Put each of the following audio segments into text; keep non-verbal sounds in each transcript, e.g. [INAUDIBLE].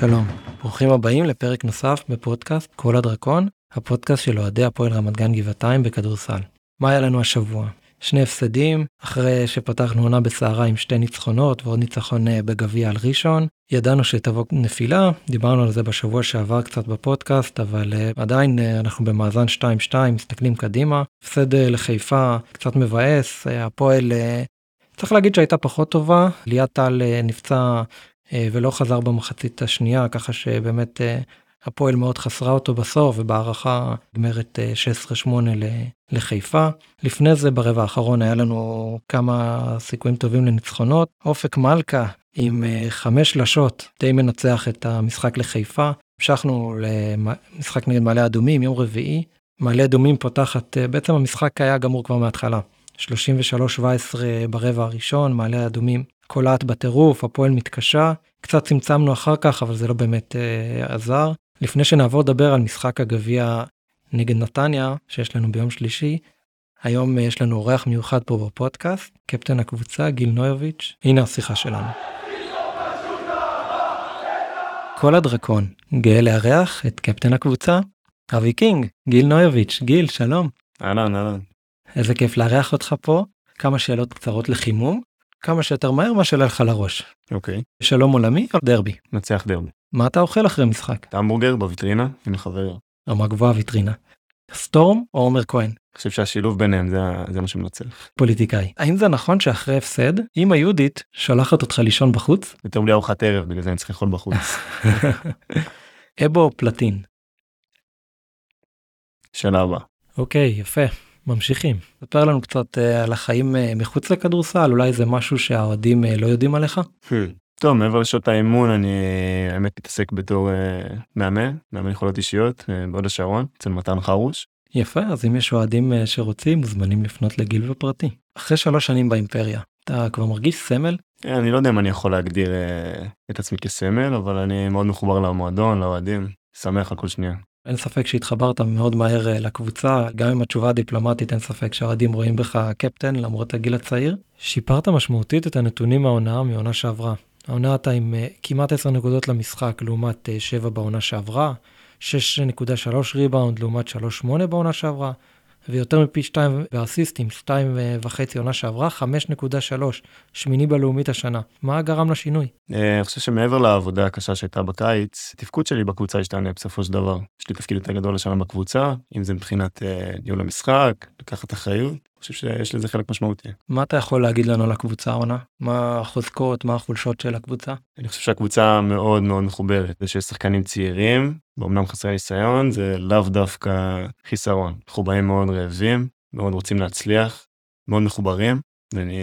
שלום, ברוכים הבאים לפרק נוסף בפודקאסט כל הדרקון, הפודקאסט של אוהדי הפועל רמת גן גבעתיים בכדורסל. מה היה לנו השבוע? שני הפסדים, אחרי שפתחנו עונה בסערה עם שתי ניצחונות ועוד ניצחון אה, בגביע על ראשון. ידענו שתבוא נפילה, דיברנו על זה בשבוע שעבר קצת בפודקאסט, אבל uh, עדיין uh, אנחנו במאזן 2-2, מסתכלים קדימה. הפסד לחיפה קצת מבאס, הפועל, צריך להגיד שהייתה פחות טובה, ליאת טל נפצע ולא חזר במחצית השנייה, ככה שבאמת uh, הפועל מאוד חסרה אותו בסוף ובהערכה נגמרת 16-8 לחיפה. לפני זה ברבע האחרון היה לנו כמה סיכויים טובים לניצחונות. אופק מלכה עם חמש שלשות די מנצח את המשחק לחיפה. המשכנו למשחק נגד מעלה אדומים יום רביעי. מעלה אדומים פותחת, בעצם המשחק היה גמור כבר מההתחלה. 33-17 ברבע הראשון, מעלה אדומים קולעת בטירוף, הפועל מתקשה. קצת צמצמנו אחר כך, אבל זה לא באמת אה, עזר. לפני שנעבור לדבר על משחק הגביע נגד נתניה שיש לנו ביום שלישי, היום יש לנו אורח מיוחד פה בפודקאסט, קפטן הקבוצה גיל נויוביץ', הנה השיחה שלנו. קול הדרקון, גאה לארח את קפטן הקבוצה, אבי קינג, גיל נויוביץ', גיל, שלום. אהלן, אהלן. איזה כיף לארח אותך פה, כמה שאלות קצרות לחימום, כמה שיותר מהר מה שעולה לך לראש. אוקיי. שלום עולמי או דרבי? נצח דרבי. מה אתה אוכל אחרי משחק? את המבורגר בוויטרינה עם חבר. רמה גבוהה ויטרינה. סטורם או עומר כהן? אני חושב שהשילוב ביניהם זה, זה מה שמנצח. פוליטיקאי. האם זה נכון שאחרי הפסד, אמא יהודית שולחת אותך לישון בחוץ? יותר בלי ארוחת ערב, בגלל זה אני צריך לאכול בחוץ. [LAUGHS] אבו או פלטין? שאלה הבאה. אוקיי, יפה. ממשיכים. ספר לנו קצת uh, על החיים uh, מחוץ לכדורסל, אולי זה משהו שהאוהדים uh, לא יודעים עליך? טוב, מעבר לשעות האימון, אני האמת מתעסק בתור מאמן, מאמן יכולות אישיות, בהוד השרון, אצל מתן חרוש. יפה, אז אם יש אוהדים שרוצים, מוזמנים לפנות לגיל ופרטי. אחרי שלוש שנים באימפריה, אתה כבר מרגיש סמל? אני לא יודע אם אני יכול להגדיר את עצמי כסמל, אבל אני מאוד מחובר למועדון, לאוהדים, שמח על כל שנייה. אין ספק שהתחברת מאוד מהר לקבוצה, גם עם התשובה הדיפלומטית אין ספק שהאוהדים רואים בך קפטן למרות הגיל הצעיר. שיפרת משמעותית את הנתונים מהעונה מעונה שעברה. העונה אתה עם כמעט 10 נקודות למשחק לעומת 7 בעונה שעברה, 6.3 ריבאונד לעומת 3.8 בעונה שעברה, ויותר מפי 2 באסיסטים, 2 וחצי עונה שעברה, 5.3, שמיני בלאומית השנה. מה גרם לשינוי? אני חושב שמעבר לעבודה הקשה שהייתה בקיץ, התפקוד שלי בקבוצה השתנה בסופו של דבר. יש לי תפקיד יותר גדול השנה בקבוצה, אם זה מבחינת ניהול המשחק, לקחת אחריות. חושב שיש לזה חלק משמעותי. מה אתה יכול להגיד לנו על הקבוצה העונה? מה החוזקות, מה החולשות של הקבוצה? אני חושב שהקבוצה מאוד מאוד מחוברת. זה שיש שחקנים צעירים, באמנם חסרי ניסיון, זה לאו דווקא חיסרון. אנחנו באים מאוד רעבים, מאוד רוצים להצליח, מאוד מחוברים, ואני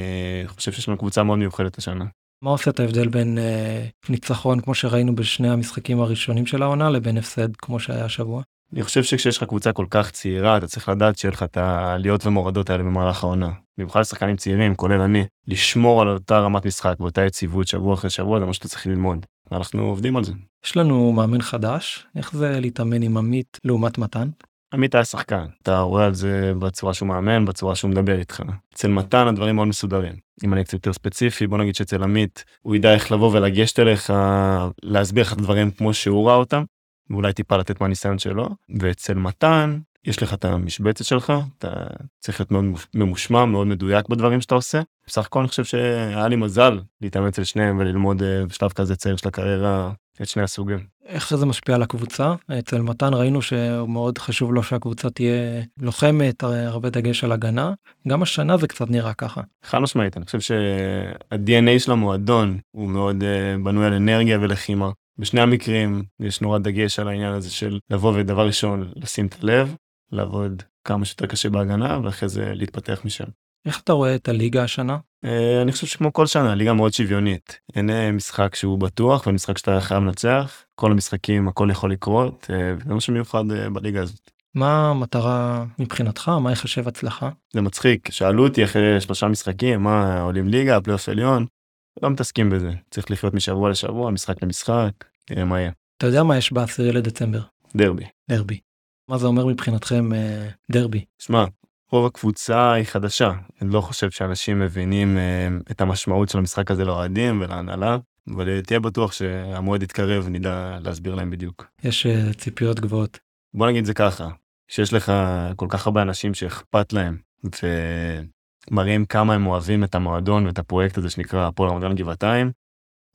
חושב שיש לנו קבוצה מאוד מיוחדת השנה. מה עושה את ההבדל בין אה, ניצחון כמו שראינו בשני המשחקים הראשונים של העונה לבין הפסד כמו שהיה השבוע? אני חושב שכשיש לך קבוצה כל כך צעירה אתה צריך לדעת שיהיה לך את העליות ומורדות האלה במהלך העונה. במיוחד לשחקנים צעירים כולל אני לשמור על אותה רמת משחק ואותה יציבות שבוע אחרי שבוע זה מה שאתה צריך ללמוד. אנחנו עובדים על זה. יש לנו מאמן חדש איך זה להתאמן עם עמית לעומת מתן? עמית היה שחקן אתה רואה על זה בצורה שהוא מאמן בצורה שהוא מדבר איתך. אצל מתן הדברים מאוד מסודרים. אם אני קצת יותר ספציפי בוא נגיד שאצל עמית הוא ידע איך לבוא ולגשת אליך להסביר לך דברים כמו שהוא ראה אותם ואולי טיפה לתת מהניסיון שלו ואצל מתן יש לך את המשבצת שלך אתה צריך להיות מאוד ממושמע מאוד מדויק בדברים שאתה עושה. בסך הכל אני חושב שהיה לי מזל להתאמץ אצל שניהם וללמוד בשלב כזה צעיר של הקריירה את שני הסוגים. איך זה משפיע על הקבוצה? אצל מתן ראינו שמאוד חשוב לו שהקבוצה תהיה לוחמת, הרבה דגש על הגנה. גם השנה זה קצת נראה ככה. חד משמעית, אני חושב שה-DNA של המועדון הוא מאוד בנוי על אנרגיה ולחימה. בשני המקרים יש נורא דגש על העניין הזה של לבוא ודבר ראשון לשים את הלב, לעבוד כמה שיותר קשה בהגנה ואחרי זה להתפתח משם. איך אתה רואה את הליגה השנה? אני חושב שכמו כל שנה ליגה מאוד שוויונית אין משחק שהוא בטוח ומשחק שאתה חייב לנצח כל המשחקים הכל יכול לקרות וזה משהו מיוחד בליגה הזאת. מה המטרה מבחינתך מה יחשב הצלחה? זה מצחיק שאלו אותי אחרי שלושה משחקים מה עולים ליגה פלייאוף עליון לא מתעסקים בזה צריך לחיות משבוע לשבוע משחק למשחק נראה מה יהיה. אתה יודע מה יש בעשירי לדצמבר? דרבי. דרבי. מה זה אומר מבחינתכם דרבי? שמע רוב הקבוצה היא חדשה אני לא חושב שאנשים מבינים את המשמעות של המשחק הזה לאוהדים ולהנהלה אבל אה, תהיה בטוח שהמועד יתקרב, נדע להסביר להם בדיוק. יש אה, ציפיות גבוהות. בוא נגיד זה ככה, שיש לך כל כך הרבה אנשים שאכפת להם, ומראים כמה הם אוהבים את המועדון ואת הפרויקט הזה שנקרא הפועל רמת גבעתיים,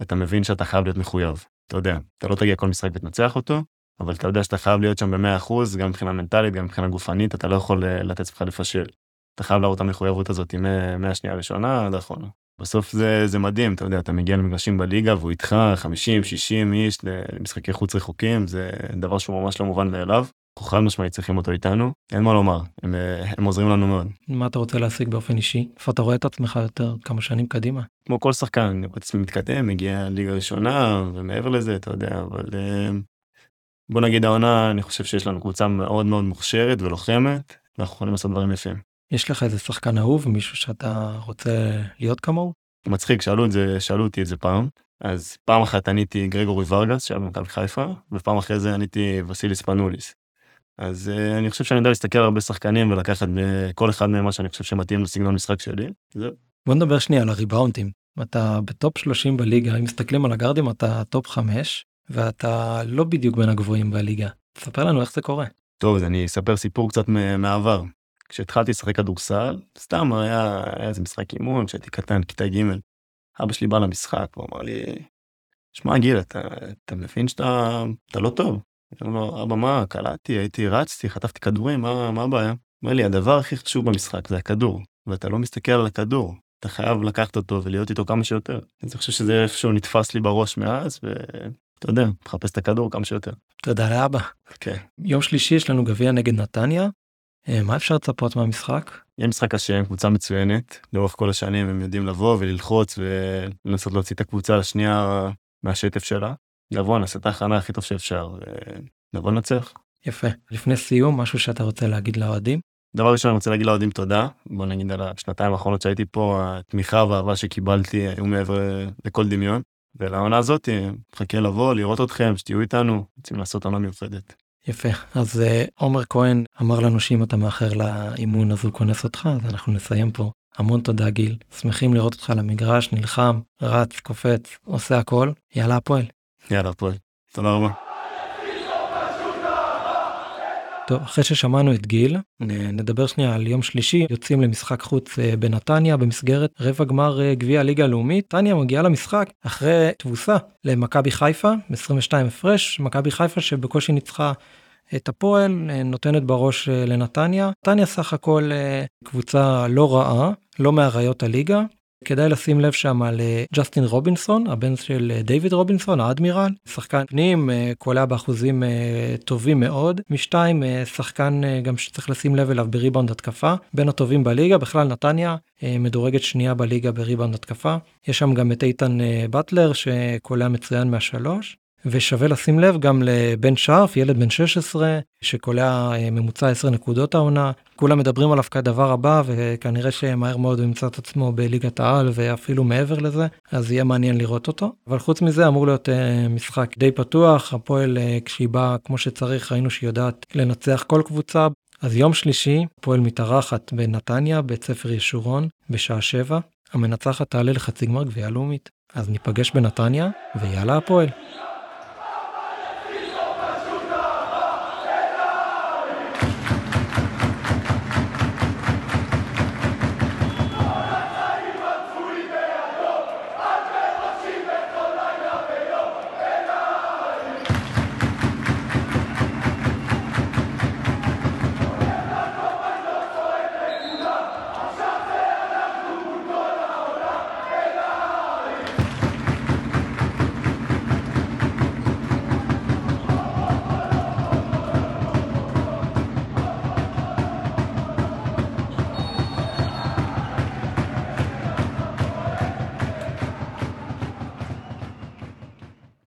אתה מבין שאתה חייב להיות מחויב. אתה יודע, אתה לא תגיע כל משחק ותנצח אותו, אבל אתה יודע שאתה חייב להיות שם ב-100%, גם מבחינה מנטלית, גם מבחינה גופנית, אתה לא יכול אה, לתת עצמך לפשל. אתה חייב להראות את המחויבות הזאת מהשנייה הראשונה עד האחרונה. בסוף זה, זה מדהים, אתה יודע, אתה מגיע למגרשים בליגה והוא איתך 50, 60 איש למשחקי חוץ רחוקים, זה דבר שהוא ממש לא מובן מאליו. אנחנו חד משמעית צריכים אותו איתנו, אין מה לומר, הם, הם עוזרים לנו מאוד. מה אתה רוצה להשיג באופן אישי? איפה אתה רואה את עצמך יותר כמה שנים קדימה? כמו כל שחקן, אני רואה עצמי מתקדם, מגיע ליגה ראשונה, ומעבר לזה, אתה יודע, אבל אה, בוא נגיד העונה, אני חושב שיש לנו קבוצה מאוד מאוד מוכשרת ולוחמת, ואנחנו יכולים לעשות דברים יפים. יש לך איזה שחקן אהוב, מישהו שאתה רוצה להיות כמוהו? מצחיק, שאלו את זה, שאלו אותי את זה פעם. אז פעם אחת עניתי גרגורי ורגס שהיה במכבי חיפה, ופעם אחרי זה עניתי וסיליס ספנוליס. אז אה, אני חושב שאני יודע להסתכל על הרבה שחקנים ולקחת כל אחד מהם מה שאני חושב שמתאים לסגנון משחק שלי. בוא נדבר שנייה על הריבאונטים. אתה ב top 30 בליגה, אם מסתכלים על הגארדים אתה top 5, ואתה לא בדיוק בין הגבוהים בליגה. תספר לנו איך זה קורה. טוב, אז אני אספר סיפור קצת מהעבר. כשהתחלתי לשחק כדורסל, סתם היה, היה איזה משחק אימון, כשהייתי קטן, כיתה ג', אבא שלי בא למשחק, הוא אמר לי, שמע גיל, אתה, אתה מבין שאתה אתה לא טוב. אבא מה, קלטתי, הייתי, רצתי, חטפתי כדורים, מה, מה הבעיה? אומר לי, הדבר הכי חשוב במשחק זה הכדור, ואתה לא מסתכל על הכדור, אתה חייב לקחת אותו ולהיות איתו כמה שיותר. אני חושב שזה איפשהו נתפס לי בראש מאז, ואתה יודע, מחפש את הכדור כמה שיותר. תודה לאבא. כן. יום שלישי יש לנו גביע נגד נתניה, אה, מה אפשר לצפות מהמשחק? יהיה משחק קשה, קבוצה מצוינת, לאורך כל השנים הם יודעים לבוא וללחוץ ולנסות להוציא את הקבוצה השנייה מהשטף שלה. לבוא, נעשה את ההכנה הכי טוב שאפשר, ונבוא לנצח. יפה. לפני סיום, משהו שאתה רוצה להגיד לאוהדים? דבר ראשון, אני רוצה להגיד לאוהדים תודה. בוא נגיד על השנתיים האחרונות שהייתי פה, התמיכה והאהבה שקיבלתי היו מעבר לכל דמיון. ולעונה הזאת, מחכה לבוא, לראות אתכם, שתהיו איתנו, רוצים לעשות עונה מיוחדת. יפה אז אה, עומר כהן אמר לנו שאם אתה מאחר לאימון אז הוא כונס אותך אז אנחנו נסיים פה המון תודה גיל שמחים לראות אותך למגרש נלחם רץ קופץ עושה הכל יאללה הפועל. יאללה הפועל. תודה רבה. טוב, אחרי ששמענו את גיל, נדבר שנייה על יום שלישי, יוצאים למשחק חוץ אה, בנתניה במסגרת רבע גמר אה, גביע הליגה הלאומית. נתניה מגיעה למשחק אחרי תבוסה למכבי חיפה, 22 הפרש, מכבי חיפה שבקושי ניצחה את הפועל, אה, נותנת בראש לנתניה. נתניה סך הכל קבוצה לא רעה, לא מאריות הליגה, כדאי לשים לב שם על אה, ג'סטין רובינסון, הבן של אה, דיוויד רובינסון, האדמירל, שחקן פנים, אה, קולע באחוזים טובים מאוד. משתיים, שחקן גם שצריך לשים לב אליו בריבאונד התקפה, בין הטובים בליגה, בכלל נתניה מדורגת שנייה בליגה בריבאונד התקפה. יש שם גם את איתן באטלר שקולע מצוין מהשלוש. ושווה לשים לב גם לבן שרף, ילד בן 16, שקולע אה, ממוצע 10 נקודות העונה. כולם מדברים עליו כדבר הבא, וכנראה שמהר מאוד הוא ימצא את עצמו בליגת העל ואפילו מעבר לזה, אז יהיה מעניין לראות אותו. אבל חוץ מזה אמור להיות אה, משחק די פתוח, הפועל אה, כשהיא באה כמו שצריך, ראינו שהיא יודעת לנצח כל קבוצה. אז יום שלישי, הפועל מתארחת בנתניה, בית ספר ישורון, בשעה 7. המנצחת תעלה לחצי גמר גביע לאומית. אז ניפגש בנתניה, ויאללה הפועל.